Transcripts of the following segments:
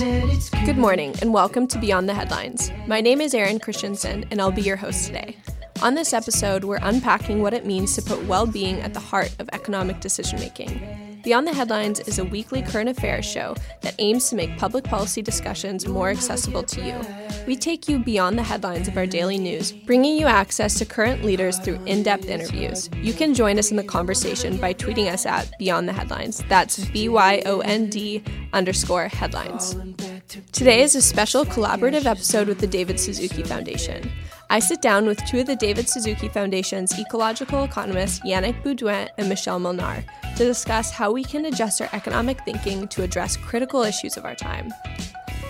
Good morning and welcome to Beyond the Headlines. My name is Erin Christensen and I'll be your host today. On this episode, we're unpacking what it means to put well being at the heart of economic decision making. Beyond the Headlines is a weekly current affairs show that aims to make public policy discussions more accessible to you. We take you beyond the headlines of our daily news, bringing you access to current leaders through in depth interviews. You can join us in the conversation by tweeting us at Beyond the Headlines. That's B Y O N D underscore headlines. Today is a special collaborative episode with the David Suzuki Foundation. I sit down with two of the David Suzuki Foundation's ecological economists, Yannick Beaudoin and Michelle Molnar, to discuss how we can adjust our economic thinking to address critical issues of our time.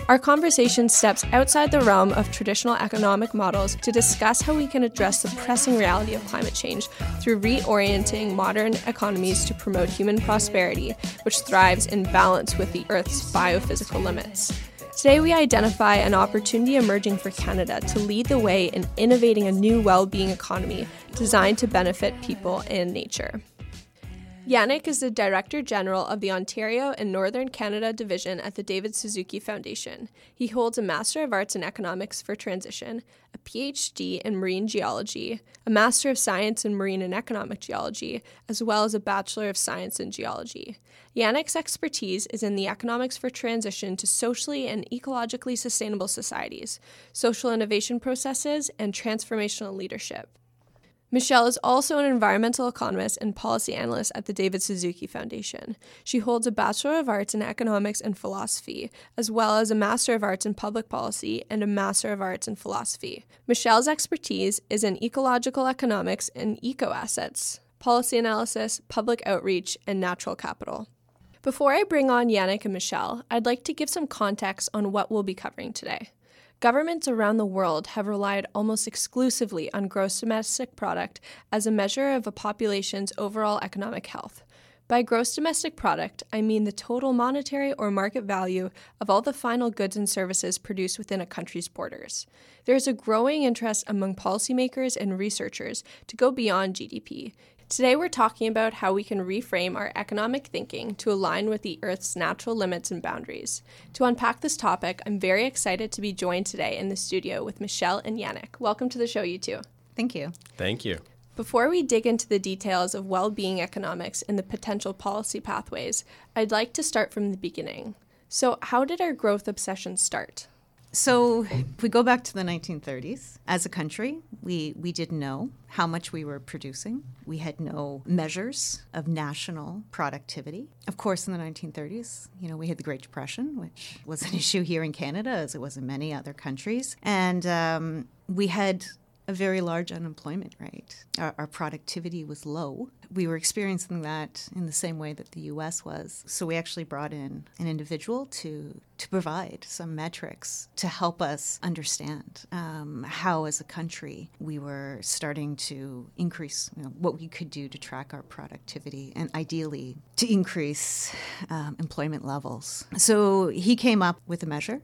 Our conversation steps outside the realm of traditional economic models to discuss how we can address the pressing reality of climate change through reorienting modern economies to promote human prosperity, which thrives in balance with the Earth's biophysical limits. Today, we identify an opportunity emerging for Canada to lead the way in innovating a new well being economy designed to benefit people and nature. Yannick is the Director General of the Ontario and Northern Canada Division at the David Suzuki Foundation. He holds a Master of Arts in Economics for Transition, a PhD in Marine Geology, a Master of Science in Marine and Economic Geology, as well as a Bachelor of Science in Geology. Yannick's expertise is in the economics for transition to socially and ecologically sustainable societies, social innovation processes, and transformational leadership. Michelle is also an environmental economist and policy analyst at the David Suzuki Foundation. She holds a Bachelor of Arts in Economics and Philosophy, as well as a Master of Arts in Public Policy and a Master of Arts in Philosophy. Michelle's expertise is in ecological economics and eco assets, policy analysis, public outreach, and natural capital. Before I bring on Yannick and Michelle, I'd like to give some context on what we'll be covering today. Governments around the world have relied almost exclusively on gross domestic product as a measure of a population's overall economic health. By gross domestic product, I mean the total monetary or market value of all the final goods and services produced within a country's borders. There is a growing interest among policymakers and researchers to go beyond GDP, Today, we're talking about how we can reframe our economic thinking to align with the Earth's natural limits and boundaries. To unpack this topic, I'm very excited to be joined today in the studio with Michelle and Yannick. Welcome to the show, you two. Thank you. Thank you. Before we dig into the details of well being economics and the potential policy pathways, I'd like to start from the beginning. So, how did our growth obsession start? So, if we go back to the 1930s, as a country, we, we didn't know how much we were producing. We had no measures of national productivity. Of course, in the 1930s, you know, we had the Great Depression, which was an issue here in Canada as it was in many other countries. And um, we had a very large unemployment rate. Our, our, productivity was low. We were experiencing that in the same way that the US was. So we actually brought in an individual to, to provide some metrics to help us understand um, how, as a country, we were starting to increase you know, what we could do to track our productivity and ideally to increase um, employment levels. So he came up with a measure.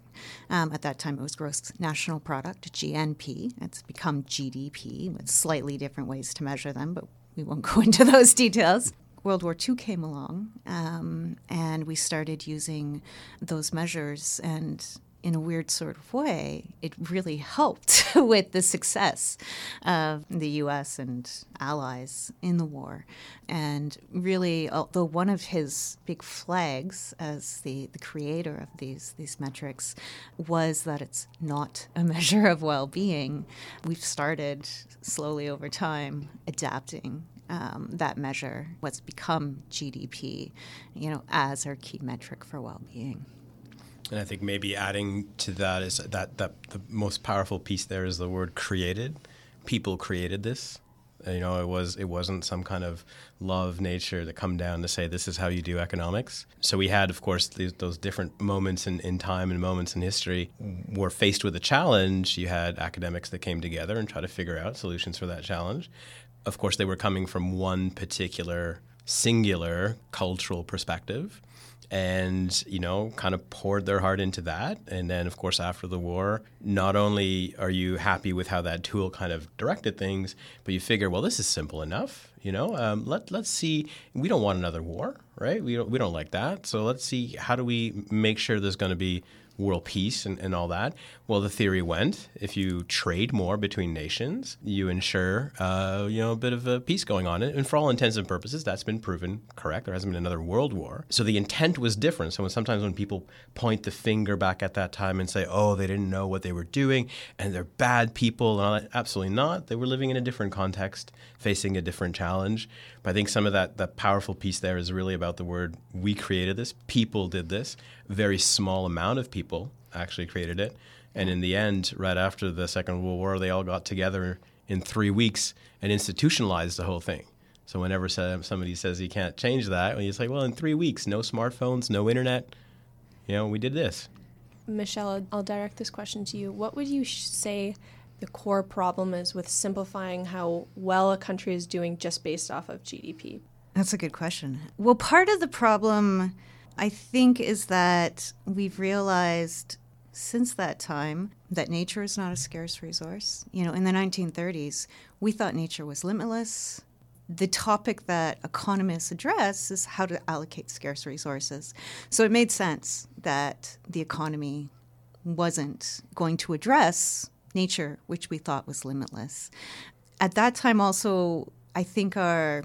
Um, at that time, it was gross national product, GNP. It's become GDP with slightly different ways to measure them, but we won't go into those details. World War II came along, um, and we started using those measures and in a weird sort of way, it really helped with the success of the U.S. and allies in the war. And really, although one of his big flags as the, the creator of these, these metrics was that it's not a measure of well being, we've started slowly over time adapting um, that measure, what's become GDP, you know, as our key metric for well-being. And I think maybe adding to that is that, that the most powerful piece there is the word created. People created this. You know, it was it wasn't some kind of law of nature that come down to say this is how you do economics. So we had, of course, those different moments in, in time and moments in history. Were faced with a challenge. You had academics that came together and tried to figure out solutions for that challenge. Of course, they were coming from one particular singular cultural perspective and you know kind of poured their heart into that. And then of course after the war not only are you happy with how that tool kind of directed things but you figure well this is simple enough you know? Um, let, let's see we don't want another war right? We don't, we don't like that. So let's see how do we make sure there's going to be world peace and, and all that. Well, the theory went if you trade more between nations, you ensure uh, you know a bit of a peace going on. And for all intents and purposes, that's been proven correct. There hasn't been another world war. So the intent was different. So when, sometimes when people point the finger back at that time and say, "Oh, they didn't know what they were doing and they're bad people," and all that, absolutely not. They were living in a different context, facing a different challenge. But I think some of that that powerful piece there is really about the word we created this, people did this, very small amount of people actually created it. And in the end, right after the Second World War, they all got together in three weeks and institutionalized the whole thing. So whenever somebody says you can't change that, well, you say, well, in three weeks, no smartphones, no internet, you know, we did this. Michelle, I'll direct this question to you. What would you say the core problem is with simplifying how well a country is doing just based off of GDP? That's a good question. Well, part of the problem, I think, is that we've realized since that time that nature is not a scarce resource. You know, in the 1930s, we thought nature was limitless. The topic that economists address is how to allocate scarce resources. So it made sense that the economy wasn't going to address nature, which we thought was limitless. At that time, also, I think our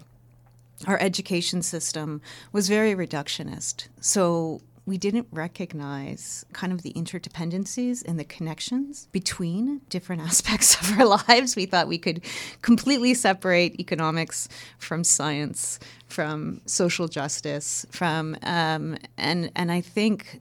our education system was very reductionist. So we didn't recognize kind of the interdependencies and the connections between different aspects of our lives. We thought we could completely separate economics from science, from social justice, from um, and and I think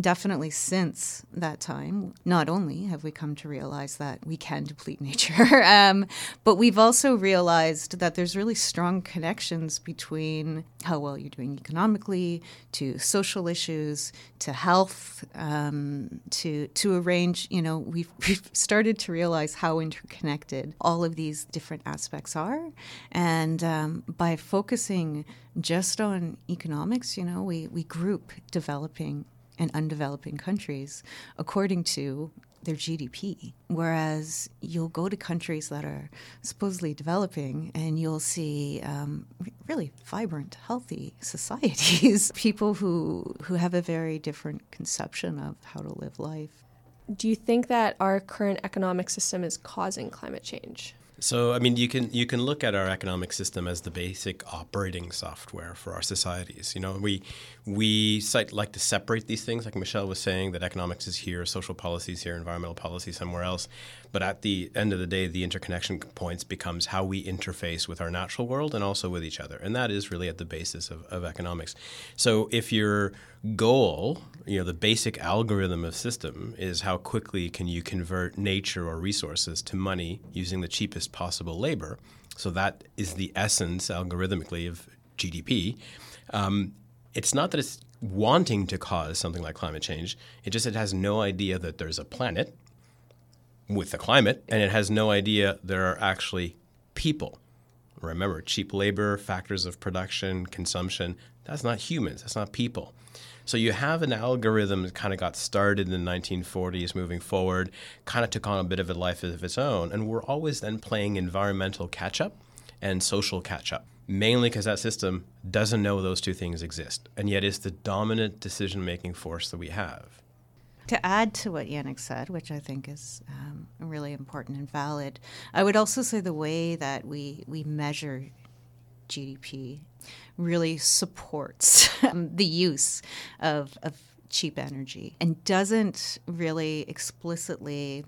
definitely since that time, not only have we come to realize that we can deplete nature, um, but we've also realized that there's really strong connections between how well you're doing economically, to social issues, to health, um, to to arrange. You know, we've we've started to realize how interconnected all of these different aspects are, and um, by focusing just on economics, you know, we we group developing and undeveloping countries according to their GDP. Whereas you'll go to countries that are supposedly developing and you'll see um, really vibrant, healthy societies, people who, who have a very different conception of how to live life. Do you think that our current economic system is causing climate change? So, I mean, you can you can look at our economic system as the basic operating software for our societies. You know, we we like to separate these things, like Michelle was saying, that economics is here, social policies here, environmental policy somewhere else. But at the end of the day, the interconnection points becomes how we interface with our natural world and also with each other, and that is really at the basis of, of economics. So, if your goal, you know, the basic algorithm of system is how quickly can you convert nature or resources to money using the cheapest possible labor. So that is the essence algorithmically of GDP. Um, it's not that it's wanting to cause something like climate change. It just it has no idea that there's a planet with the climate, and it has no idea there are actually people. Remember, cheap labor, factors of production, consumption, that's not humans, that's not people. So you have an algorithm that kind of got started in the 1940s moving forward, kind of took on a bit of a life of its own. And we're always then playing environmental catch up and social catch up, mainly because that system doesn't know those two things exist. And yet it's the dominant decision making force that we have. To add to what Yannick said, which I think is um, really important and valid, I would also say the way that we, we measure GDP really supports um, the use of, of cheap energy and doesn't really explicitly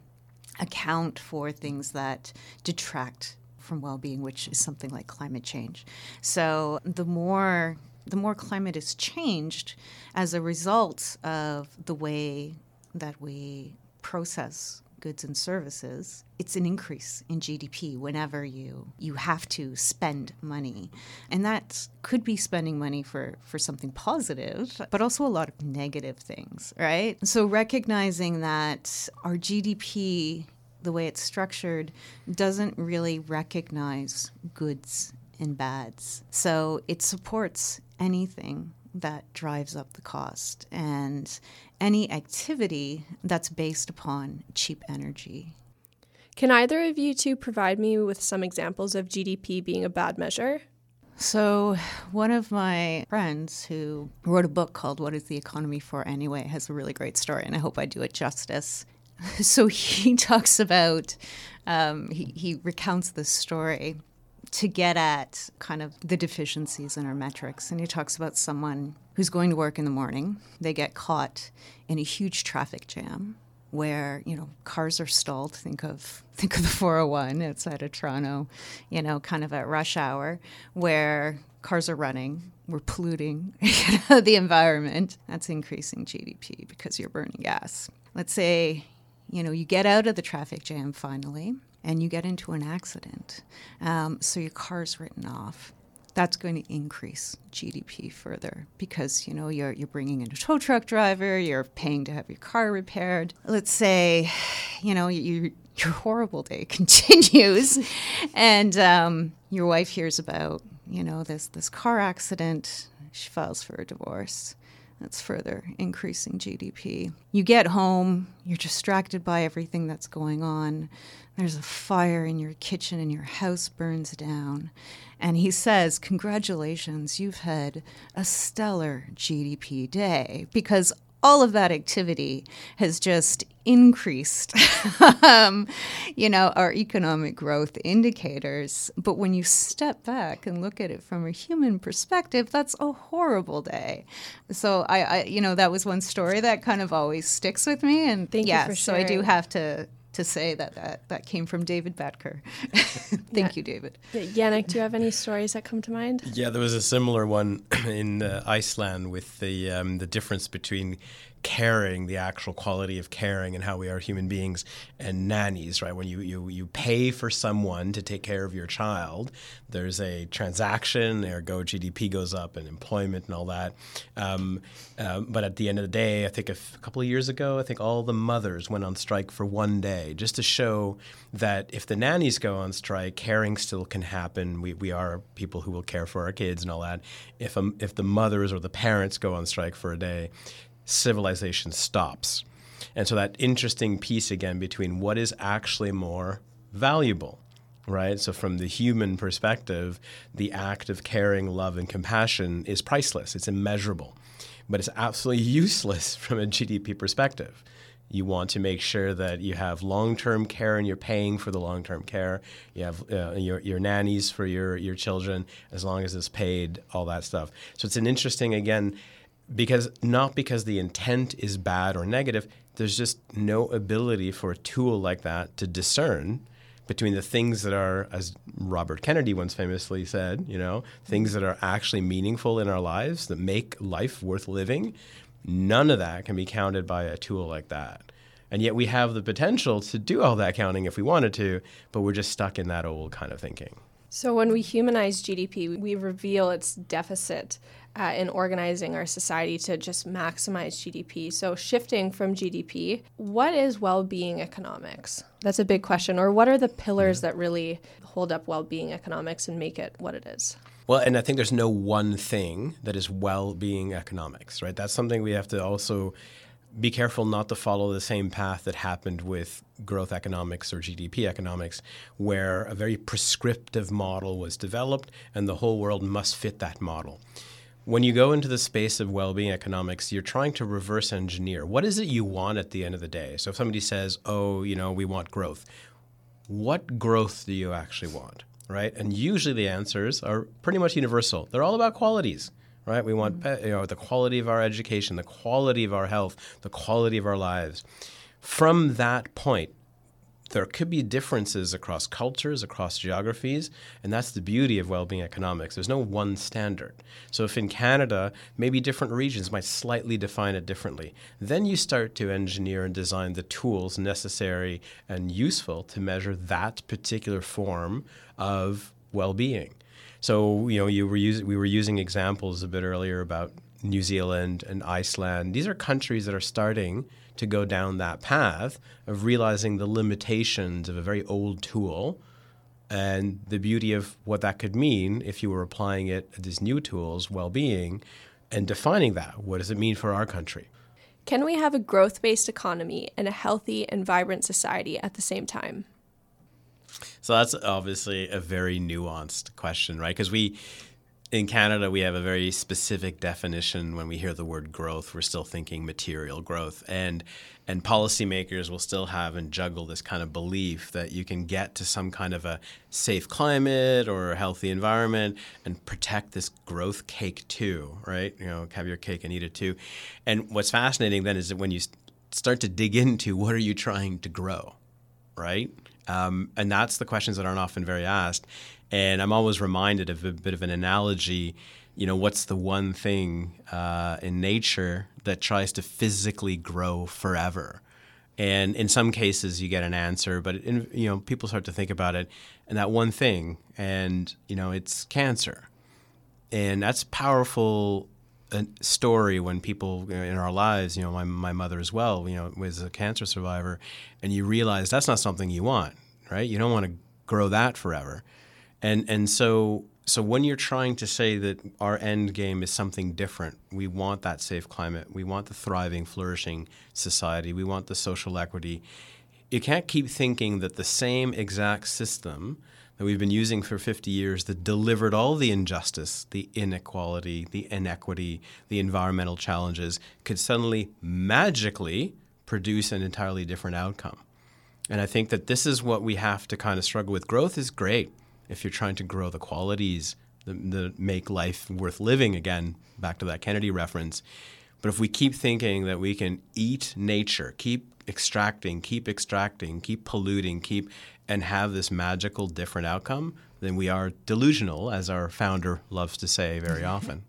account for things that detract from well-being which is something like climate change. So the more the more climate is changed as a result of the way that we process goods and services, it's an increase in GDP whenever you you have to spend money. And that could be spending money for for something positive, but also a lot of negative things, right? So recognizing that our GDP the way it's structured doesn't really recognize goods and bads. So it supports anything that drives up the cost and any activity that's based upon cheap energy. Can either of you two provide me with some examples of GDP being a bad measure? So, one of my friends who wrote a book called What is the Economy for Anyway has a really great story, and I hope I do it justice. So, he talks about, um, he, he recounts this story to get at kind of the deficiencies in our metrics. And he talks about someone who's going to work in the morning, they get caught in a huge traffic jam where you know cars are stalled. Think of think of the 401 outside of Toronto, you know, kind of at rush hour where cars are running. We're polluting the environment. That's increasing GDP because you're burning gas. Let's say, you know, you get out of the traffic jam finally, and you get into an accident. Um, so your car's written off that's going to increase GDP further because you know you're you're bringing in a tow truck driver, you're paying to have your car repaired. Let's say, you know, you, your horrible day continues, and um, your wife hears about you know this this car accident. She files for a divorce. That's further increasing GDP. You get home, you're distracted by everything that's going on. There's a fire in your kitchen and your house burns down. And he says, Congratulations, you've had a stellar GDP day because all of that activity has just increased, um, you know, our economic growth indicators. But when you step back and look at it from a human perspective, that's a horrible day. So I, I you know, that was one story that kind of always sticks with me. And Thank yeah, you so I do have to to say that that, that came from David Batker. Thank yeah. you, David. Yannick, do you have any stories that come to mind? Yeah, there was a similar one in uh, Iceland with the um, the difference between caring, the actual quality of caring and how we are human beings, and nannies, right? When you, you, you pay for someone to take care of your child, there's a transaction, ergo GDP goes up and employment and all that. Um, um, but at the end of the day, I think a, f- a couple of years ago, I think all the mothers went on strike for one day just to show that if the nannies go on strike, caring still can happen. We, we are people who will care for our kids and all that. If, um, if the mothers or the parents go on strike for a day, civilization stops. And so that interesting piece again between what is actually more valuable, right? So from the human perspective, the act of caring, love, and compassion is priceless. It's immeasurable, but it's absolutely useless from a GDP perspective. You want to make sure that you have long-term care and you're paying for the long-term care. You have uh, your, your nannies for your, your children as long as it's paid, all that stuff. So it's an interesting, again, because not because the intent is bad or negative there's just no ability for a tool like that to discern between the things that are as robert kennedy once famously said you know things that are actually meaningful in our lives that make life worth living. None of that can be counted by a tool like that. And yet we have the potential to do all that counting if we wanted to but we're just stuck in that old kind of thinking. So when we humanize gdp we reveal its deficit uh, in organizing our society to just maximize GDP. So, shifting from GDP, what is well being economics? That's a big question. Or, what are the pillars that really hold up well being economics and make it what it is? Well, and I think there's no one thing that is well being economics, right? That's something we have to also be careful not to follow the same path that happened with growth economics or GDP economics, where a very prescriptive model was developed and the whole world must fit that model when you go into the space of well-being economics you're trying to reverse engineer. What is it you want at the end of the day? So if somebody says oh you know we want growth what growth do you actually want right? And usually the answers are pretty much universal. They're all about qualities right? We want mm-hmm. you know the quality of our education the quality of our health the quality of our lives. From that point there could be differences across cultures, across geographies, and that's the beauty of well-being economics. There's no one standard. So if in Canada, maybe different regions might slightly define it differently, then you start to engineer and design the tools necessary and useful to measure that particular form of well-being. So you know, you were we were using examples a bit earlier about New Zealand and Iceland. These are countries that are starting to go down that path of realizing the limitations of a very old tool and the beauty of what that could mean if you were applying it to these new tools, well being, and defining that. What does it mean for our country? Can we have a growth based economy and a healthy and vibrant society at the same time? So that's obviously a very nuanced question, right? Because we in Canada, we have a very specific definition. When we hear the word growth, we're still thinking material growth, and and policymakers will still have and juggle this kind of belief that you can get to some kind of a safe climate or a healthy environment and protect this growth cake too, right? You know, have your cake and eat it too. And what's fascinating then is that when you start to dig into what are you trying to grow, right? Um, and that's the questions that aren't often very asked. And I'm always reminded of a bit of an analogy. You know, what's the one thing uh, in nature that tries to physically grow forever? And in some cases, you get an answer, but in, you know, people start to think about it, and that one thing, and you know, it's cancer, and that's powerful a story when people in our lives, you know, my, my mother as well, you know, was a cancer survivor, and you realize that's not something you want, right? You don't want to grow that forever. And and so so when you're trying to say that our end game is something different, we want that safe climate, we want the thriving, flourishing society, we want the social equity. You can't keep thinking that the same exact system that we've been using for 50 years that delivered all the injustice, the inequality, the inequity, the environmental challenges could suddenly magically produce an entirely different outcome. And I think that this is what we have to kind of struggle with. Growth is great if you're trying to grow the qualities that, that make life worth living, again, back to that Kennedy reference. But if we keep thinking that we can eat nature, keep extracting, keep extracting, keep polluting, keep and have this magical different outcome, then we are delusional, as our founder loves to say very often.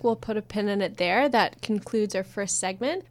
We'll put a pin in it there. That concludes our first segment.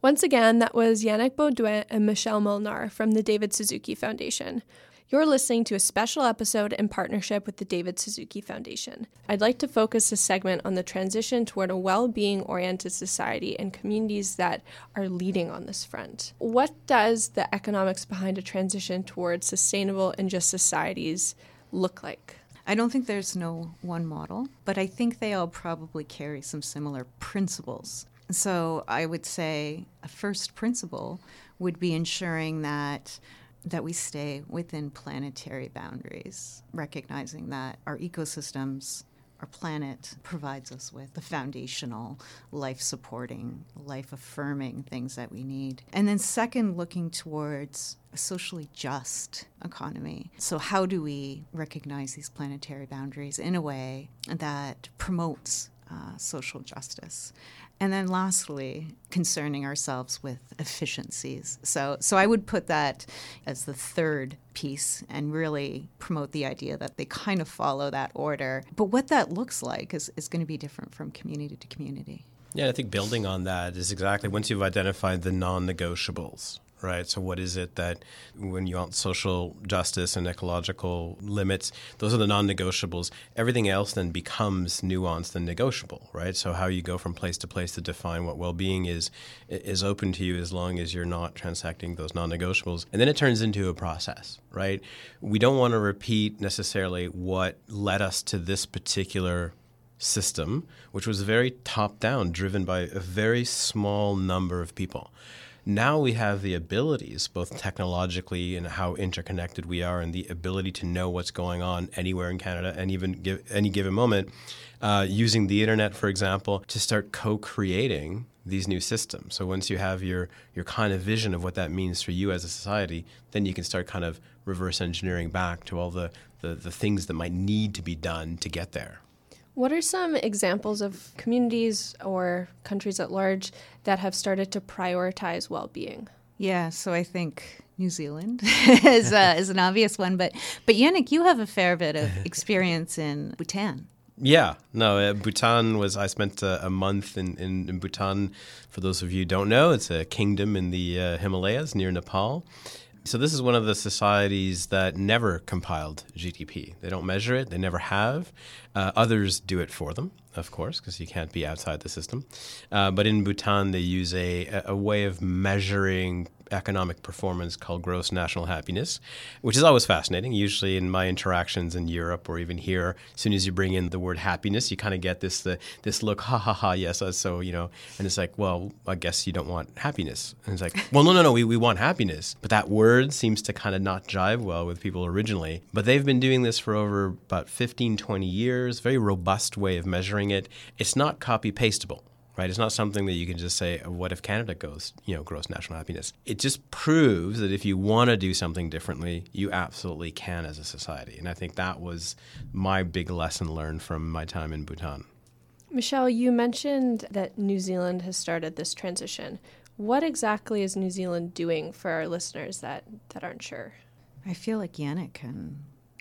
Once again, that was Yannick Beaudoin and Michelle Molnar from the David Suzuki Foundation. You're listening to a special episode in partnership with the David Suzuki Foundation. I'd like to focus this segment on the transition toward a well being oriented society and communities that are leading on this front. What does the economics behind a transition towards sustainable and just societies look like? I don't think there's no one model, but I think they all probably carry some similar principles. So I would say a first principle would be ensuring that that we stay within planetary boundaries, recognizing that our ecosystems, our planet provides us with the foundational, life supporting, life affirming things that we need. And then, second, looking towards a socially just economy. So, how do we recognize these planetary boundaries in a way that promotes uh, social justice? And then lastly, concerning ourselves with efficiencies. So, so I would put that as the third piece and really promote the idea that they kind of follow that order. But what that looks like is, is going to be different from community to community. Yeah, I think building on that is exactly once you've identified the non negotiables, right? So, what is it that when you want social justice and ecological limits, those are the non negotiables. Everything else then becomes nuanced and negotiable, right? So, how you go from place to place to define what well being is is open to you as long as you're not transacting those non negotiables. And then it turns into a process, right? We don't want to repeat necessarily what led us to this particular system, which was very top down, driven by a very small number of people now we have the abilities, both technologically and how interconnected we are, and the ability to know what's going on anywhere in Canada and even give any given moment, uh, using the internet, for example, to start co-creating these new systems. So once you have your your kind of vision of what that means for you as a society, then you can start kind of reverse engineering back to all the, the, the things that might need to be done to get there. What are some examples of communities or countries at large that have started to prioritize well being? Yeah, so I think New Zealand is, uh, is an obvious one, but but Yannick, you have a fair bit of experience in Bhutan. Yeah, no, uh, Bhutan was. I spent uh, a month in, in, in, Bhutan. For those of you who don't know, it's a kingdom in the uh, Himalayas near Nepal. So this is one of the societies that never compiled GDP. They don't measure it. They never have. Uh, others do it for them, of course, because you can't be outside the system. Uh, but in Bhutan, they use a, a way of measuring economic performance called gross national happiness, which is always fascinating. Usually, in my interactions in Europe or even here, as soon as you bring in the word happiness, you kind of get this the, this look, ha ha ha, yes, so you know, and it's like, well, I guess you don't want happiness, and it's like, well, no, no, no, we, we want happiness, but that word seems to kind of not jive well with people originally. But they've been doing this for over about 15, 20 years, very robust way of measuring it. It's not copy pastable right? It's not something that you can just say, oh, "What if Canada goes, you know, gross national happiness?" It just proves that if you want to do something differently, you absolutely can as a society. And I think that was my big lesson learned from my time in Bhutan. Michelle, you mentioned that New Zealand has started this transition. What exactly is New Zealand doing for our listeners that, that aren't sure? I feel like Yannick can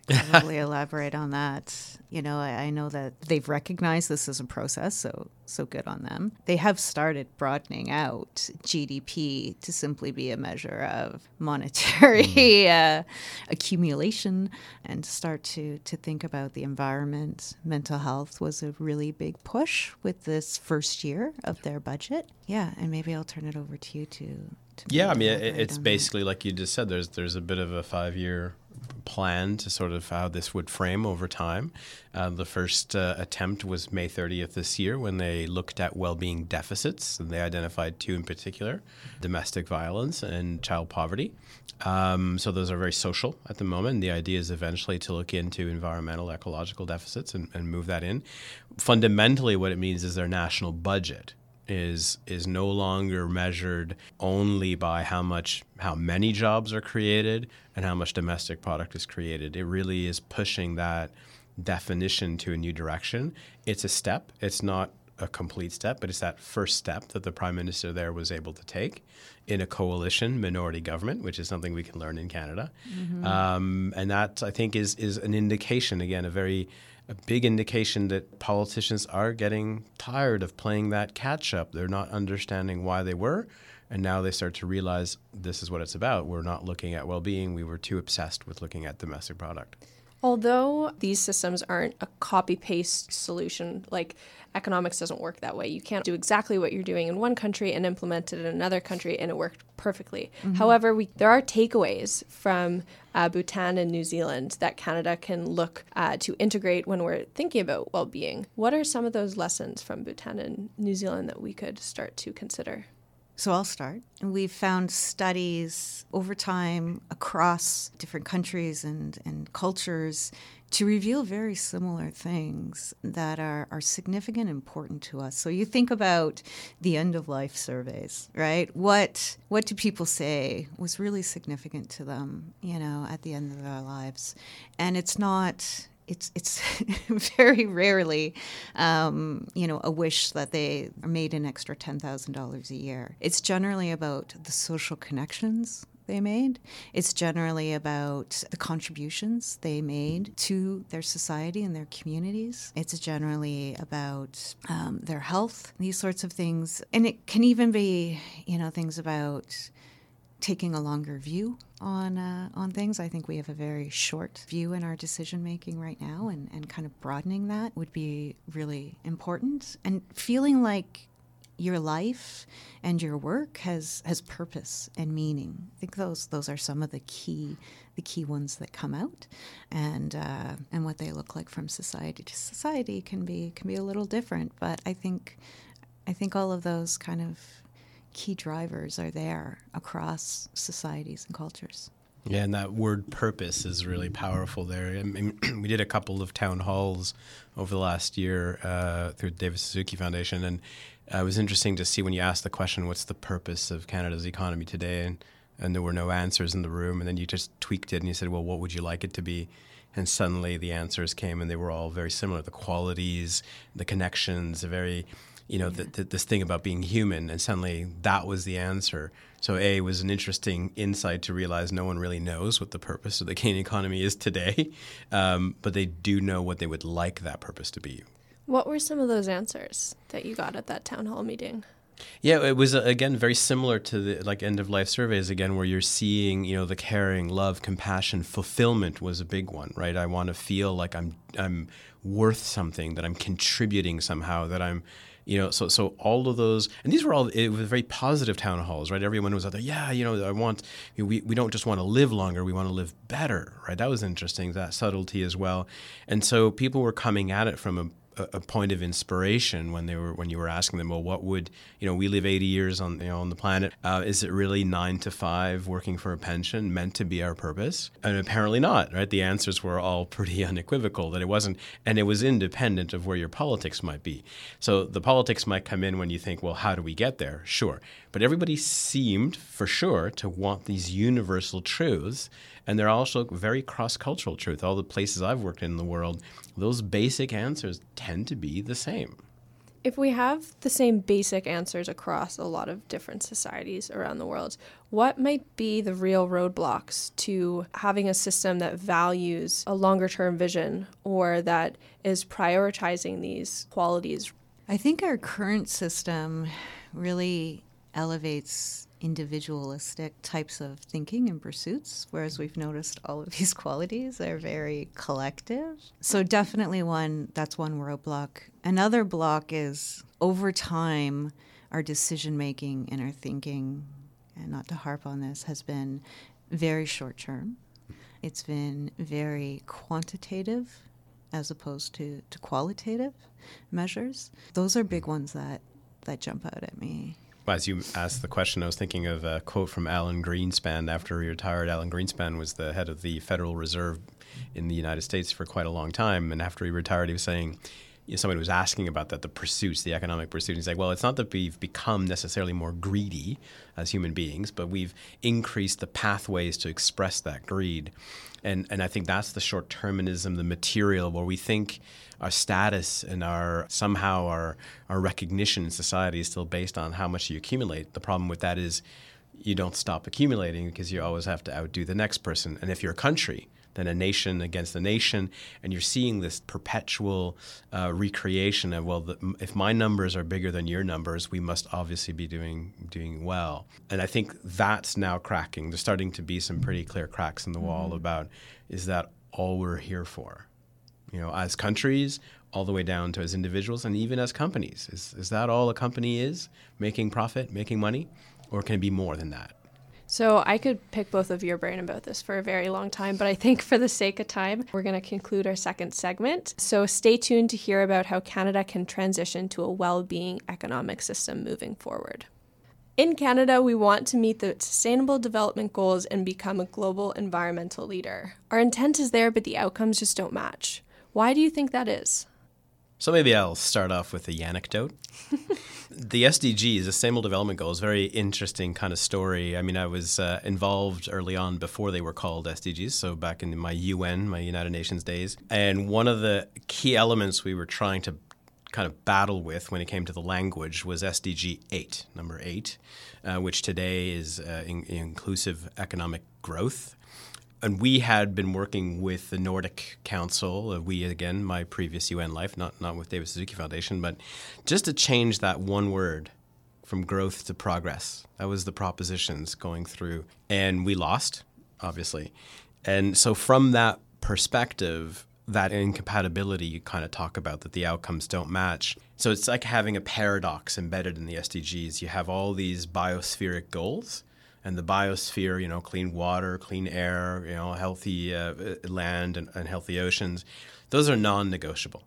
probably elaborate on that. You know, I, I, know that they've recognized this as a process, so so good on them. They have started broadening out GDP to simply be a measure of monetary mm. uh, accumulation, and start to to think about the environment. Mental health was a really big push with this first year of their budget. Yeah, and maybe I'll turn it over to you to. to yeah, I mean, it, it's basically that. like you just said. There's there's a bit of a five year plan to sort of how this would frame over time. Uh, the first uh, attempt was May 30th this year when they looked at well-being deficits, and they identified two in particular: domestic violence and child poverty. Um, so those are very social at the moment. The idea is eventually to look into environmental, ecological deficits and, and move that in. Fundamentally, what it means is their national budget is is no longer measured only by how much how many jobs are created and how much domestic product is created. It really is pushing that definition to a new direction. It's a step. It's not a complete step, but it's that first step that the prime minister there was able to take in a coalition minority government, which is something we can learn in Canada. Mm-hmm. Um, and that I think is is an indication again a very a big indication that politicians are getting tired of playing that catch up. They're not understanding why they were. And now they start to realize this is what it's about. We're not looking at well being. We were too obsessed with looking at domestic product. Although these systems aren't a copy paste solution, like economics doesn't work that way. You can't do exactly what you're doing in one country and implement it in another country and it worked perfectly. Mm-hmm. However, we, there are takeaways from uh, Bhutan and New Zealand that Canada can look uh, to integrate when we're thinking about well being. What are some of those lessons from Bhutan and New Zealand that we could start to consider? So I'll start. We've found studies over time across different countries and, and cultures to reveal very similar things that are, are significant and important to us. So you think about the end of life surveys, right? What what do people say was really significant to them, you know, at the end of their lives? And it's not it's it's very rarely, um, you know, a wish that they made an extra ten thousand dollars a year. It's generally about the social connections they made. It's generally about the contributions they made to their society and their communities. It's generally about um, their health, these sorts of things, and it can even be, you know, things about taking a longer view on uh, on things. I think we have a very short view in our decision making right now, and, and kind of broadening that would be really important. And feeling like your life and your work has has purpose and meaning. I think those those are some of the key the key ones that come out, and uh, and what they look like from society to society can be can be a little different. But I think I think all of those kind of key drivers are there across societies and cultures. Yeah, and that word purpose is really powerful there. I mean, we did a couple of town halls over the last year uh, through the David Suzuki Foundation, and uh, it was interesting to see when you asked the question, "What's the purpose of Canada's economy today?" and and there were no answers in the room, and then you just tweaked it and you said, "Well, what would you like it to be?" And suddenly the answers came, and they were all very similar: the qualities, the connections, a very you know, yeah. the, the, this thing about being human, and suddenly that was the answer. So, A was an interesting insight to realize no one really knows what the purpose of the Canadian economy is today, um, but they do know what they would like that purpose to be. What were some of those answers that you got at that town hall meeting? Yeah, it was uh, again very similar to the like end of life surveys again, where you're seeing you know the caring, love, compassion, fulfillment was a big one, right? I want to feel like I'm I'm worth something, that I'm contributing somehow, that I'm You know, so so all of those, and these were all it was very positive town halls, right? Everyone was out there. Yeah, you know, I want we we don't just want to live longer, we want to live better, right? That was interesting, that subtlety as well. And so people were coming at it from a a, point of inspiration when they were when you were asking them, well, what would you know? We live 80 years on you know on the planet. Uh, is it really nine to five working for a pension meant to be our purpose? And apparently not. Right? The answers were all pretty unequivocal that it wasn't, and it was independent of where your politics might be. So the politics might come in when you think, well, how do we get there? Sure, but everybody seemed, for sure, to want these universal truths and they're also very cross-cultural truth. All the places I've worked in, in the world, those basic answers tend to be the same. If we have the same basic answers across a lot of different societies around the world, what might be the real roadblocks to having a system that values a longer term vision or that is prioritizing these qualities? I think our current system really elevates individualistic types of thinking and pursuits, whereas we've noticed all of these qualities are very collective. So, definitely one that's one roadblock. Another block is over time, our decision making and our thinking, and not to harp on this, has been very short term. It's been very quantitative as opposed to, to qualitative measures. Those are big ones that, that jump out at me. As you asked the question, I was thinking of a quote from Alan Greenspan after he retired. Alan Greenspan was the head of the Federal Reserve in the United States for quite a long time. And after he retired, he was saying, you know, somebody was asking about that, the pursuits, the economic pursuits. He's like, well, it's not that we've become necessarily more greedy as human beings, but we've increased the pathways to express that greed. And, and I think that's the short terminism, the material, where we think our status and our somehow our our recognition in society is still based on how much you accumulate. The problem with that is you don't stop accumulating because you always have to outdo the next person. And if you're a country, then a nation against a nation, and you're seeing this perpetual uh, recreation of well, the, if my numbers are bigger than your numbers, we must obviously be doing doing well. And I think that's now cracking. There's starting to be some pretty clear cracks in the wall mm-hmm. about is that all we're here for? you know, as countries, all the way down to as individuals, and even as companies. Is, is that all a company is? Making profit, making money? Or can it be more than that? So I could pick both of your brain about this for a very long time, but I think for the sake of time, we're going to conclude our second segment. So stay tuned to hear about how Canada can transition to a well-being economic system moving forward. In Canada, we want to meet the Sustainable Development Goals and become a global environmental leader. Our intent is there, but the outcomes just don't match. Why do you think that is? So maybe I'll start off with a anecdote. the SDGs, the Sustainable Development Goals, very interesting kind of story. I mean, I was uh, involved early on before they were called SDGs, so back in my UN, my United Nations days. And one of the key elements we were trying to kind of battle with when it came to the language was SDG 8, number 8, uh, which today is uh, in- inclusive economic growth and we had been working with the Nordic Council. Uh, we again, my previous UN life, not not with David Suzuki Foundation, but just to change that one word from growth to progress. That was the propositions going through, and we lost, obviously. And so, from that perspective, that incompatibility you kind of talk about that the outcomes don't match. So it's like having a paradox embedded in the SDGs. You have all these biospheric goals and the biosphere, you know, clean water, clean air, you know, healthy uh, land and, and healthy oceans, those are non-negotiable.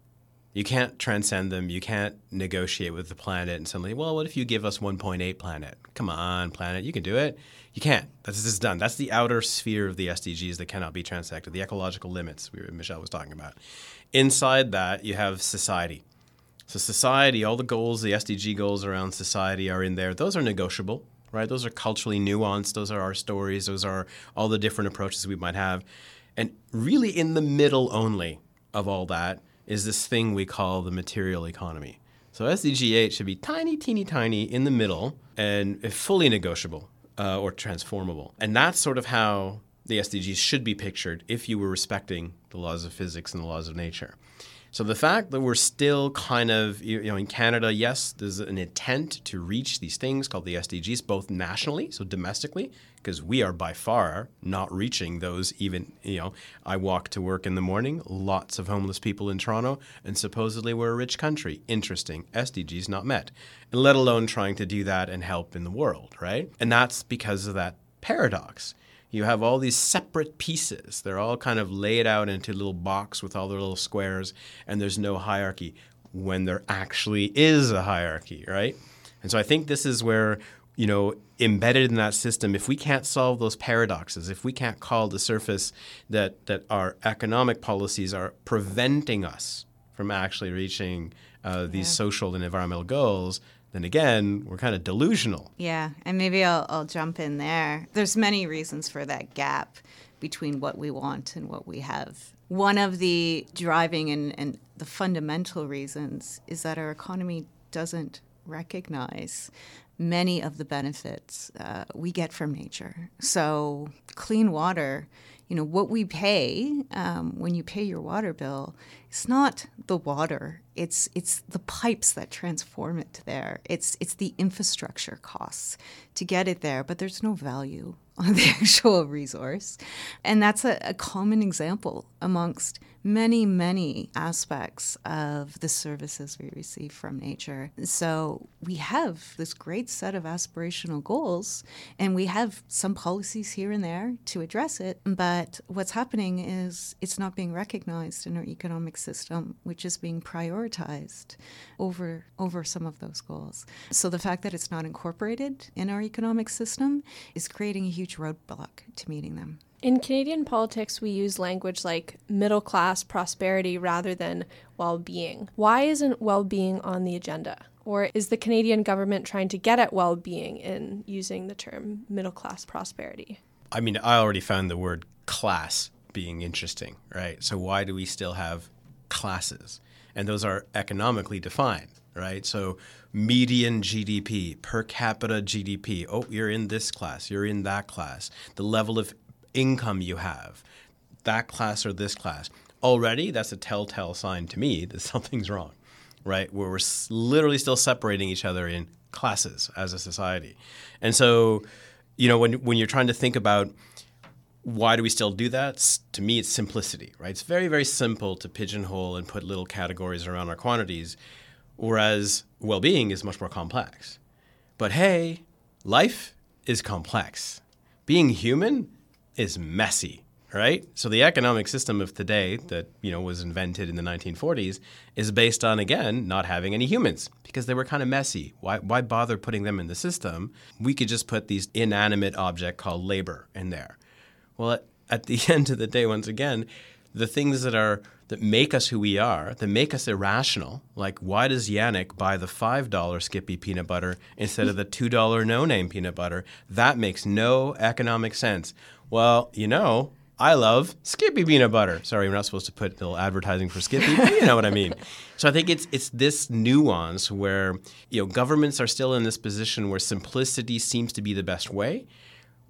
You can't transcend them. You can't negotiate with the planet and suddenly, well, what if you give us 1.8 planet? Come on, planet, you can do it. You can't. That's just done. That's the outer sphere of the SDGs that cannot be transacted, the ecological limits we Michelle was talking about. Inside that, you have society. So, society, all the goals, the SDG goals around society are in there. Those are negotiable right? Those are culturally nuanced. Those are our stories. Those are all the different approaches we might have. And really, in the middle only of all that is this thing we call the material economy. So SDG 8 should be tiny, teeny, tiny in the middle and fully negotiable uh, or transformable. And that's sort of how the SDGs should be pictured if you were respecting the laws of physics and the laws of nature. So the fact that we're still kind of, you know, in Canada, yes, there's an intent to reach these things called the SDGs, both nationally, so domestically, because we are by far not reaching those even, you know, I walk to work in the morning, lots of homeless people in Toronto, and supposedly we're a rich country. Interesting. SDGs not met, and let alone trying to do that and help in the world, right? And that's because of that paradox you have all these separate pieces. They're all kind of laid out into a little box with all their little squares, and there's no hierarchy when there actually is a hierarchy, right? And so I think this is where, you know, embedded in that system, if we can't solve those paradoxes, if we can't call the surface that, that our economic policies are preventing us from actually reaching uh, these yeah. social and environmental goals, then again, we're kind of delusional. Yeah, and maybe I'll, I'll jump in there. There's many reasons for that gap between what we want and what we have. One of the driving and, and the fundamental reasons is that our economy doesn't recognize many of the benefits uh, we get from nature. So, clean water, you know, what we pay um, when you pay your water bill, it's not the water. It's it's the pipes that transform it there. It's it's the infrastructure costs to get it there, but there's no value on the actual resource, and that's a, a common example amongst many, many aspects of the services we receive from nature. So we have this great set of aspirational goals, and we have some policies here and there to address it. But what's happening is it's not being recognized in our economic system, which is being prioritized over over some of those goals. So the fact that it's not incorporated in our economic system is creating a huge roadblock to meeting them. In Canadian politics, we use language like middle class prosperity rather than well being. Why isn't well being on the agenda? Or is the Canadian government trying to get at well being in using the term middle class prosperity? I mean, I already found the word class being interesting, right? So, why do we still have classes? And those are economically defined, right? So, median GDP, per capita GDP. Oh, you're in this class, you're in that class. The level of income you have, that class or this class, already that's a telltale sign to me that something's wrong, right? Where we're literally still separating each other in classes as a society. And so, you know, when, when you're trying to think about why do we still do that? To me, it's simplicity, right? It's very, very simple to pigeonhole and put little categories around our quantities, whereas well being is much more complex. But hey, life is complex. Being human is messy, right? So the economic system of today that, you know, was invented in the 1940s is based on again not having any humans because they were kind of messy. Why why bother putting them in the system? We could just put these inanimate object called labor in there. Well, at, at the end of the day once again, the things that are that make us who we are, that make us irrational. Like, why does Yannick buy the $5 Skippy peanut butter instead of the $2 no name peanut butter? That makes no economic sense. Well, you know, I love Skippy peanut butter. Sorry, we're not supposed to put little advertising for Skippy, but you know what I mean. So I think it's it's this nuance where you know governments are still in this position where simplicity seems to be the best way,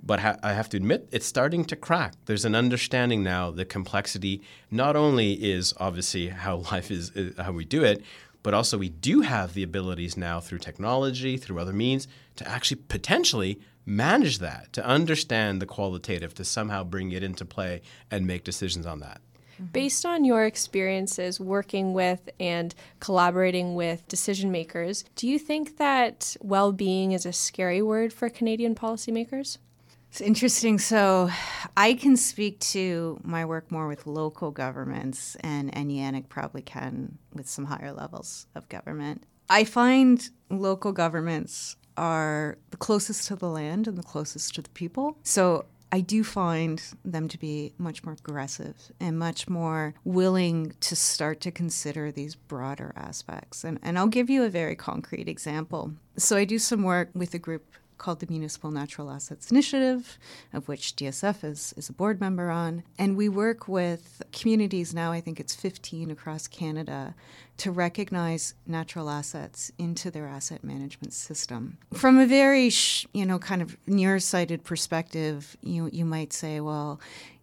but ha- I have to admit it's starting to crack. There's an understanding now that complexity not only is obviously how life is, is how we do it, but also we do have the abilities now through technology, through other means, to actually potentially manage that, to understand the qualitative, to somehow bring it into play and make decisions on that. Mm-hmm. Based on your experiences working with and collaborating with decision makers, do you think that well being is a scary word for Canadian policymakers? It's interesting. So, I can speak to my work more with local governments, and, and Yannick probably can with some higher levels of government. I find local governments are the closest to the land and the closest to the people. So I do find them to be much more aggressive and much more willing to start to consider these broader aspects. And, and I'll give you a very concrete example. So I do some work with a group called the Municipal Natural Assets Initiative, of which DSF is, is a board member on. And we work with communities now, I think it's 15 across Canada, to recognize natural assets into their asset management system. From a very, you know, kind of nearsighted perspective, you, you might say, well,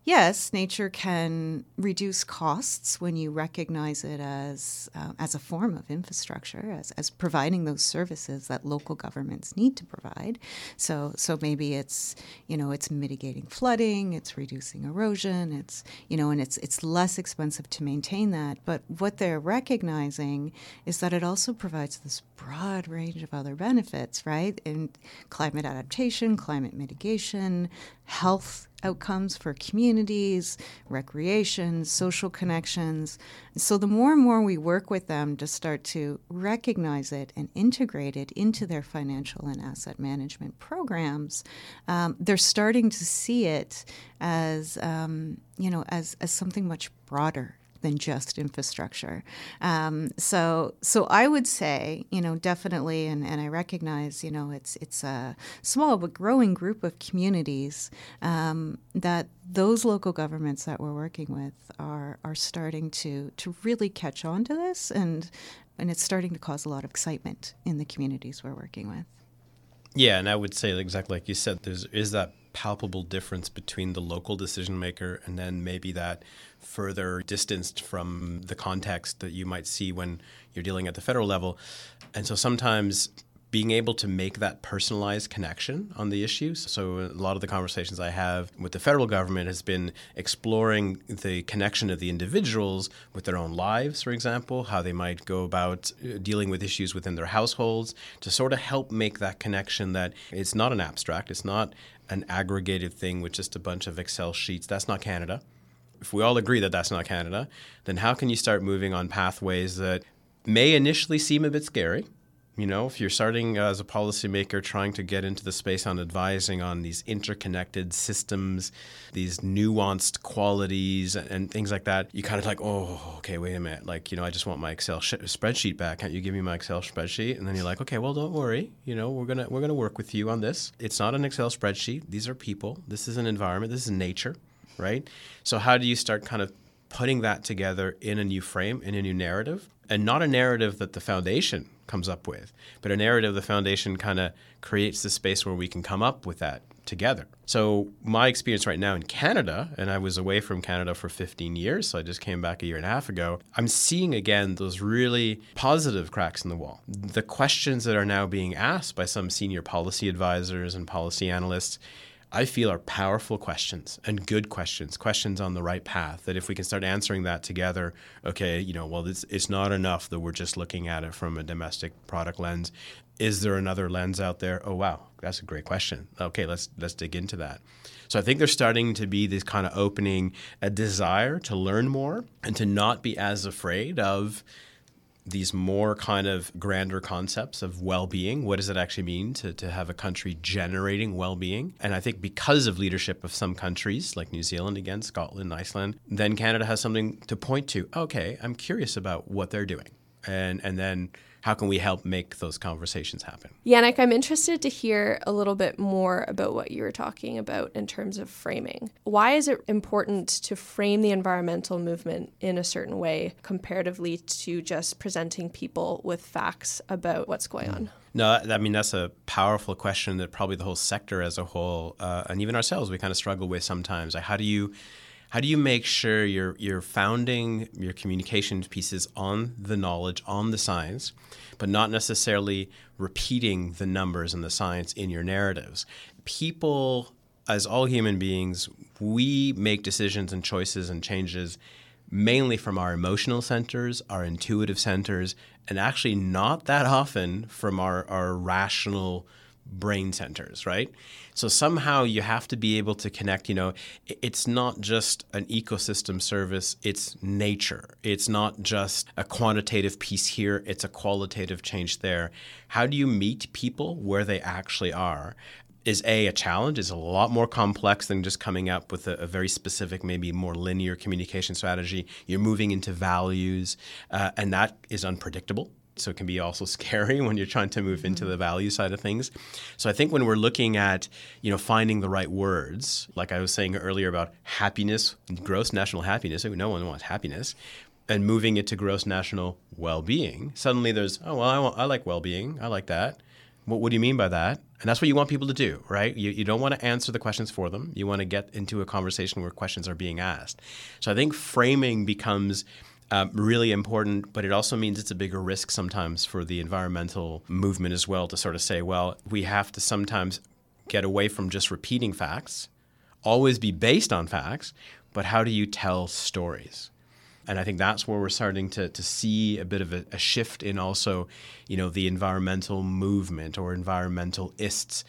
yes, nature can reduce costs when you recognize it as uh, as a form of infrastructure, as, as providing those services that local governments need to provide. So so maybe it's you know it's mitigating flooding, it's reducing erosion, it's you know and it's it's less expensive to maintain that. But what they're recognizing is that it also provides this broad range of other benefits, right? In climate adaptation, climate mitigation, health outcomes for communities, recreation, social connections. So, the more and more we work with them to start to recognize it and integrate it into their financial and asset management programs, um, they're starting to see it as, um, you know, as, as something much broader than just infrastructure. Um, so, so I would say, you know, definitely, and, and I recognize, you know, it's it's a small but growing group of communities um, that those local governments that we're working with are are starting to to really catch on to this, and and it's starting to cause a lot of excitement in the communities we're working with. Yeah, and I would say exactly like you said, there's is that palpable difference between the local decision maker and then maybe that further distanced from the context that you might see when you're dealing at the federal level. And so sometimes being able to make that personalized connection on the issues. So, a lot of the conversations I have with the federal government has been exploring the connection of the individuals with their own lives, for example, how they might go about uh, dealing with issues within their households to sort of help make that connection that it's not an abstract, it's not an aggregated thing with just a bunch of Excel sheets. That's not Canada. If we all agree that that's not Canada, then how can you start moving on pathways that may initially seem a bit scary? You know, if you're starting as a policymaker trying to get into the space on advising on these interconnected systems, these nuanced qualities and things like that, you kind of like, oh, okay, wait a minute. Like, you know, I just want my Excel sh- spreadsheet back. Can't you give me my Excel spreadsheet? And then you're like, okay, well, don't worry. You know, we're gonna we're gonna work with you on this. It's not an Excel spreadsheet. These are people. This is an environment. This is nature, right? So how do you start kind of putting that together in a new frame, in a new narrative, and not a narrative that the foundation comes up with, but a narrative the foundation kind of creates the space where we can come up with that together. So my experience right now in Canada, and I was away from Canada for 15 years, so I just came back a year and a half ago. I'm seeing again those really positive cracks in the wall. The questions that are now being asked by some senior policy advisors and policy analysts I feel are powerful questions and good questions, questions on the right path. That if we can start answering that together, okay, you know, well, it's, it's not enough that we're just looking at it from a domestic product lens. Is there another lens out there? Oh, wow, that's a great question. Okay, let's let's dig into that. So I think there's starting to be this kind of opening, a desire to learn more and to not be as afraid of these more kind of grander concepts of well-being what does it actually mean to, to have a country generating well-being? And i think because of leadership of some countries like new zealand again scotland iceland then canada has something to point to. Okay i'm curious about what they're doing. And and then how can we help make those conversations happen? Yannick, I'm interested to hear a little bit more about what you were talking about in terms of framing. Why is it important to frame the environmental movement in a certain way comparatively to just presenting people with facts about what's going on? No, I mean, that's a powerful question that probably the whole sector as a whole, uh, and even ourselves, we kind of struggle with sometimes. Like, how do you how do you make sure you're you're founding your communication pieces on the knowledge, on the science, but not necessarily repeating the numbers and the science in your narratives? People, as all human beings, we make decisions and choices and changes mainly from our emotional centers, our intuitive centers, and actually not that often from our, our rational brain centers, right? So somehow you have to be able to connect, you know, it's not just an ecosystem service, it's nature. It's not just a quantitative piece here, it's a qualitative change there. How do you meet people where they actually are? Is A, a challenge, is a lot more complex than just coming up with a, a very specific, maybe more linear communication strategy. You're moving into values, uh, and that is unpredictable So it can be also scary when you're trying to move into mm-hmm. the value side of things. So I think when we're looking at, you know, finding the right words, like I was saying earlier about happiness, gross national happiness, no one wants happiness, and moving it to gross national well-being, suddenly there's, oh, well, I, want, I like well-being. I like that. What, what do you mean by that? And that's what you want people to do, right? You, you don't want to answer the questions for them. You want to get into a conversation where questions are being asked. So I think framing becomes um, really important, but it also means it's a bigger risk sometimes for the environmental movement as well to sort of say, well, we have to sometimes get away from just repeating facts, always be based on facts, but how do you tell stories? And I think that's where we're starting to, to see a bit of a, a shift in also, you know, the environmental movement or environmentalists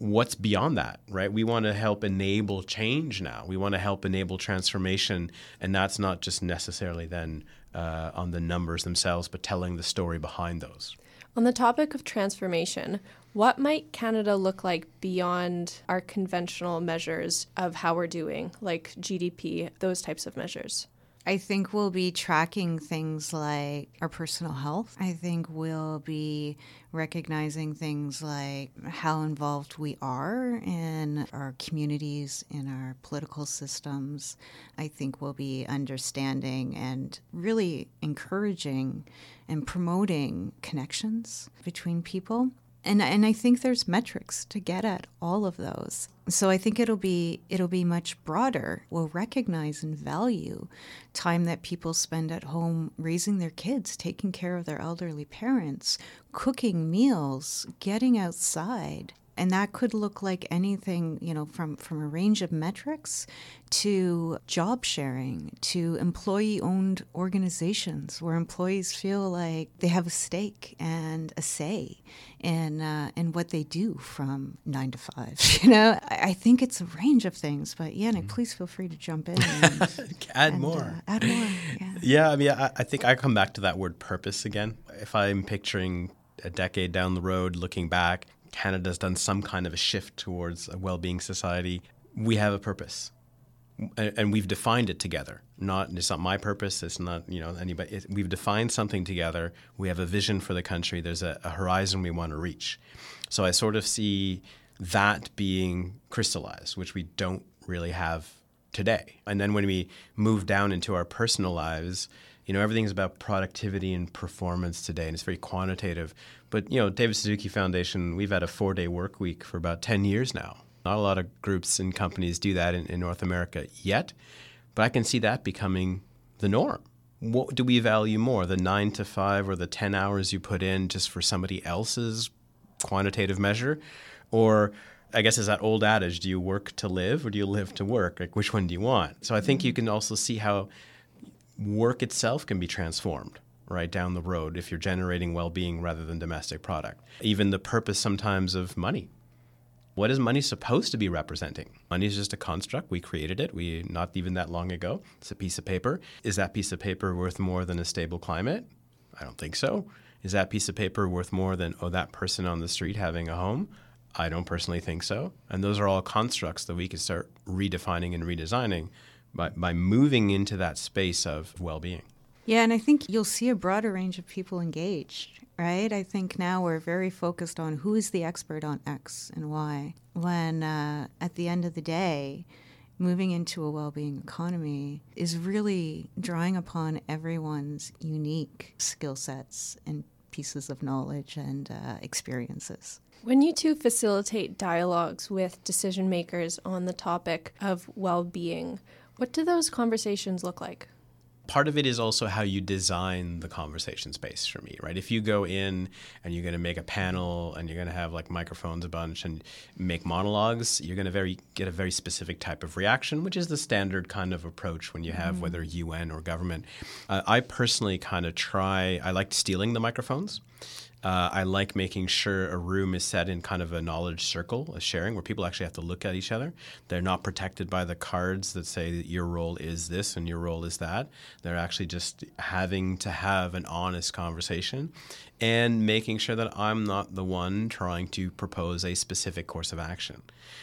what's beyond that, right? We want to help enable change now. We want to help enable transformation, and that's not just necessarily then uh, on the numbers themselves, but telling the story behind those. On the topic of transformation, what might Canada look like beyond our conventional measures of how we're doing, like GDP, those types of measures? I think we'll be tracking things like our personal health. I think we'll be recognizing things like how involved we are in our communities, in our political systems. I think we'll be understanding and really encouraging and promoting connections between people and and I think there's metrics to get at all of those. So I think it'll be it'll be much broader. We'll recognize and value time that people spend at home raising their kids, taking care of their elderly parents, cooking meals, getting outside, and that could look like anything you know from from a range of metrics to job sharing to employee owned organizations where employees feel like they have a stake and a say in uh, in what they do from nine to five you know I, I think it's a range of things but yeah mm. please feel free to jump in and, add and, more uh, add more yeah. yeah I mean I, I think I come back to that word purpose again if I'm picturing a decade down the road looking back Canada's done some kind of a shift towards a well-being society. We have a purpose, and, we've defined it together. Not it's not my purpose. It's not you know anybody. It, we've defined something together. We have a vision for the country. There's a, a horizon we want to reach. So I sort of see that being crystallized, which we don't really have today. And then when we move down into our personal lives, you know, everything's about productivity and performance today, and it's very quantitative. But, you know, David Suzuki Foundation, we've had a four day work week for about 10 years now. Not a lot of groups and companies do that in, in North America yet, but I can see that becoming the norm. What do we value more, the nine to five or the 10 hours you put in just for somebody else's quantitative measure? Or I guess is that old adage, do you work to live or do you live to work? Like which one do you want? So I think you mm-hmm. can also see how work itself can be transformed right down the road if you're generating well-being rather than domestic product. Even the purpose sometimes of money. What is money supposed to be representing? Money is just a construct. We created it. We not even that long ago. It's a piece of paper. Is that piece of paper worth more than a stable climate? I don't think so. Is that piece of paper worth more than oh that person on the street having a home? I don't personally think so. And those are all constructs that we can start redefining and redesigning by, by moving into that space of well being. Yeah, and I think you'll see a broader range of people engaged, right? I think now we're very focused on who is the expert on X and Y, when uh, at the end of the day, moving into a well being economy is really drawing upon everyone's unique skill sets and pieces of knowledge and uh, experiences. When you two facilitate dialogues with decision makers on the topic of well being, what do those conversations look like? part of it is also how you design the conversation space for me, right? If you go in and you're going to make a panel and you're going to have like microphones a bunch and make monologues, you're going to very get a very specific type of reaction, which is the standard kind of approach when you have mm. whether UN or government. Uh, I personally kind of try. I like stealing the microphones. Uh, I like making sure a room is set in kind of a knowledge circle, a sharing, where people actually have to look at each other. They're not protected by the cards that say that your role is this and your role is that. They're actually just having to have an honest conversation and making sure that I'm not the one trying to propose a specific course of action.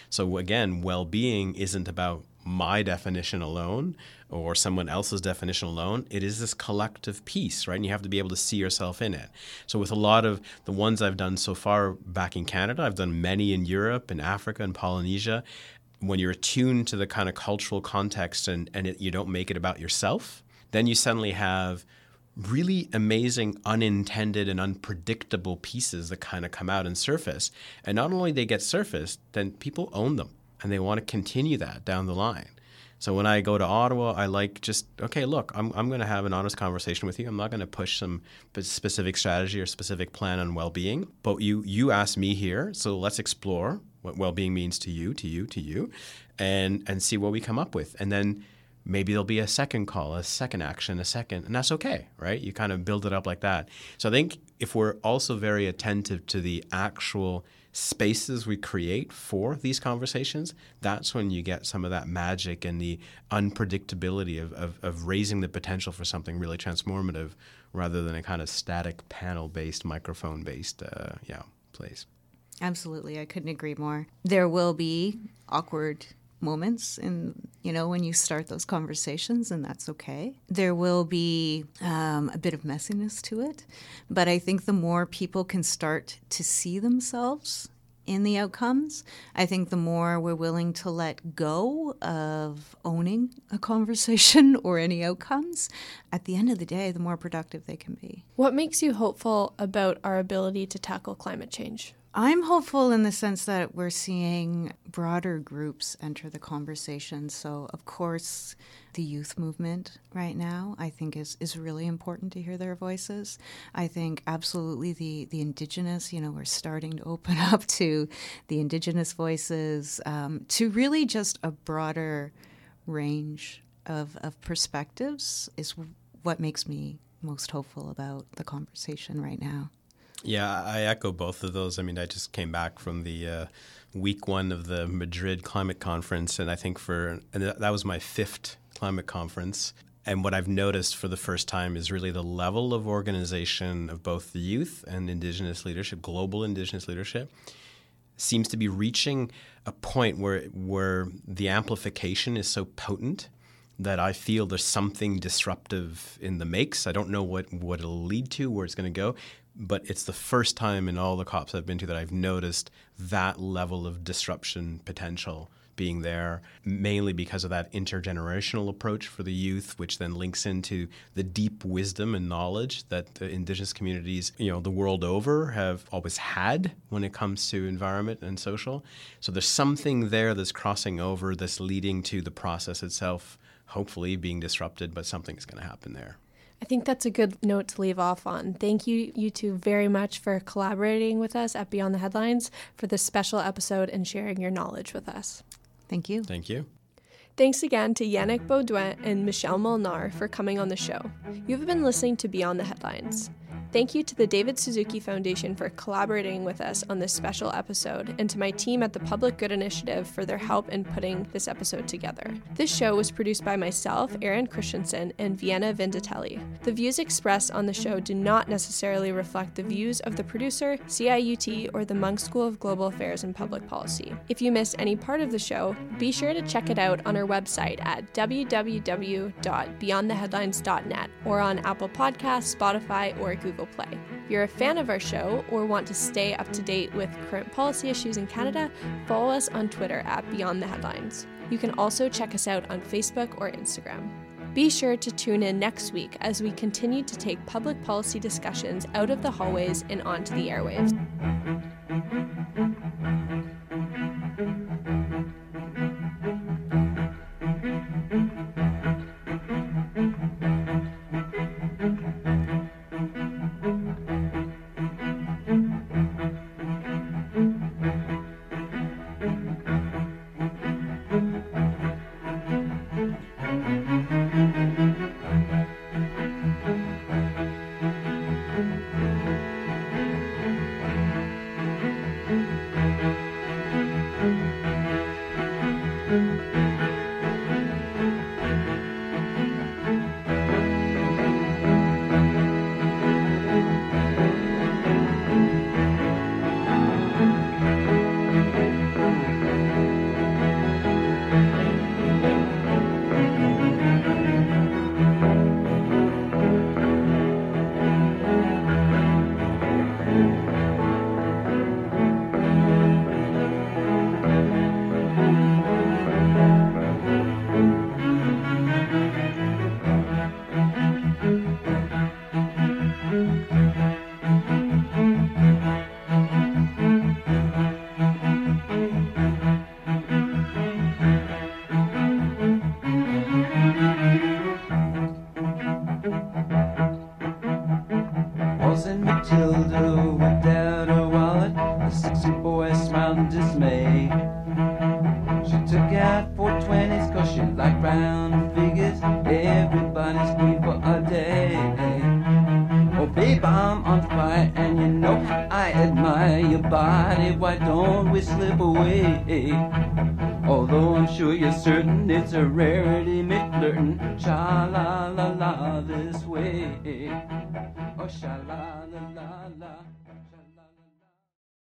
So, again, well being isn't about my definition alone or someone else's definition alone. It is this collective piece, right? And you have to be able to see yourself in it. So, with a lot of the ones I've done so far back in Canada, I've done many in Europe and Africa and Polynesia. When you're attuned to the kind of cultural context and, and it, you don't make it about yourself, then you suddenly have really amazing unintended and unpredictable pieces that kind of come out and surface and not only they get surfaced then people own them and they want to continue that down the line so when I go to Ottawa, I like just okay. Look, I'm I'm going to have an honest conversation with you. I'm not going to push some specific strategy or specific plan on well-being. But you you asked me here, so let's explore what well-being means to you, to you, to you, and and see what we come up with, and then maybe there'll be a second call, a second action, a second, and that's okay, right? You kind of build it up like that. So I think if we're also very attentive to the actual spaces we create for these conversations, that's when you get some of that magic and the unpredictability of, of, of raising the potential for something really transformative rather than a kind of static panel based, microphone based uh, yeah, place. Absolutely. I couldn't agree more. There will be awkward moments in you know when you start those conversations and that's okay. There will be um, a bit of messiness to it but i think the more people can start to see themselves in the outcomes i think the more we're willing to let go of owning a conversation or any outcomes at the end of the day the more productive they can be. What makes you hopeful about our ability to tackle climate change I'm hopeful in the sense that we're seeing broader groups enter the conversation. So, of course, the youth movement right now, I think, is, is really important to hear their voices. I think absolutely the, the indigenous, you know, we're starting to open up to the indigenous voices, um, to really just a broader range of, of perspectives is what makes me most hopeful about the conversation right now. Yeah, I echo both of those. I mean, I just came back from the uh, week one of the Madrid Climate Conference, and I think for and that was my fifth climate conference. And what I've noticed for the first time is really the level of organization of both the youth and indigenous leadership, global indigenous leadership, seems to be reaching a point where where the amplification is so potent that I feel there's something disruptive in the makes. I don't know what, what it'll lead to, where it's going to go, but it's the first time in all the COPs I've been to that I've noticed that level of disruption potential being there, mainly because of that intergenerational approach for the youth, which then links into the deep wisdom and knowledge that the indigenous communities, you know, the world over have always had when it comes to environment and social. So there's something there that's crossing over that's leading to the process itself, hopefully being disrupted, but something's going to happen there. I think that's a good note to leave off on. Thank you, you two, very much for collaborating with us at Beyond the Headlines for this special episode and sharing your knowledge with us. Thank you. Thank you. Thanks again to Yannick Beaudoin and Michelle Molnar for coming on the show. You've been listening to Beyond the Headlines. Thank you to the David Suzuki Foundation for collaborating with us on this special episode, and to my team at the Public Good Initiative for their help in putting this episode together. This show was produced by myself, Erin Christensen, and Vienna Vindatelli. The views expressed on the show do not necessarily reflect the views of the producer, CIUT, or the Munk School of Global Affairs and Public Policy. If you missed any part of the show, be sure to check it out on our website at www.beyondtheheadlines.net or on Apple Podcasts, Spotify, or Google Google Play. If you're a fan of our show or want to stay up to date with current policy issues in Canada, follow us on Twitter at Beyond the Headlines. You can also check us out on Facebook or Instagram. Be sure to tune in next week as we continue to take public policy discussions out of the hallways and onto the airwaves. Oh sha la la la la.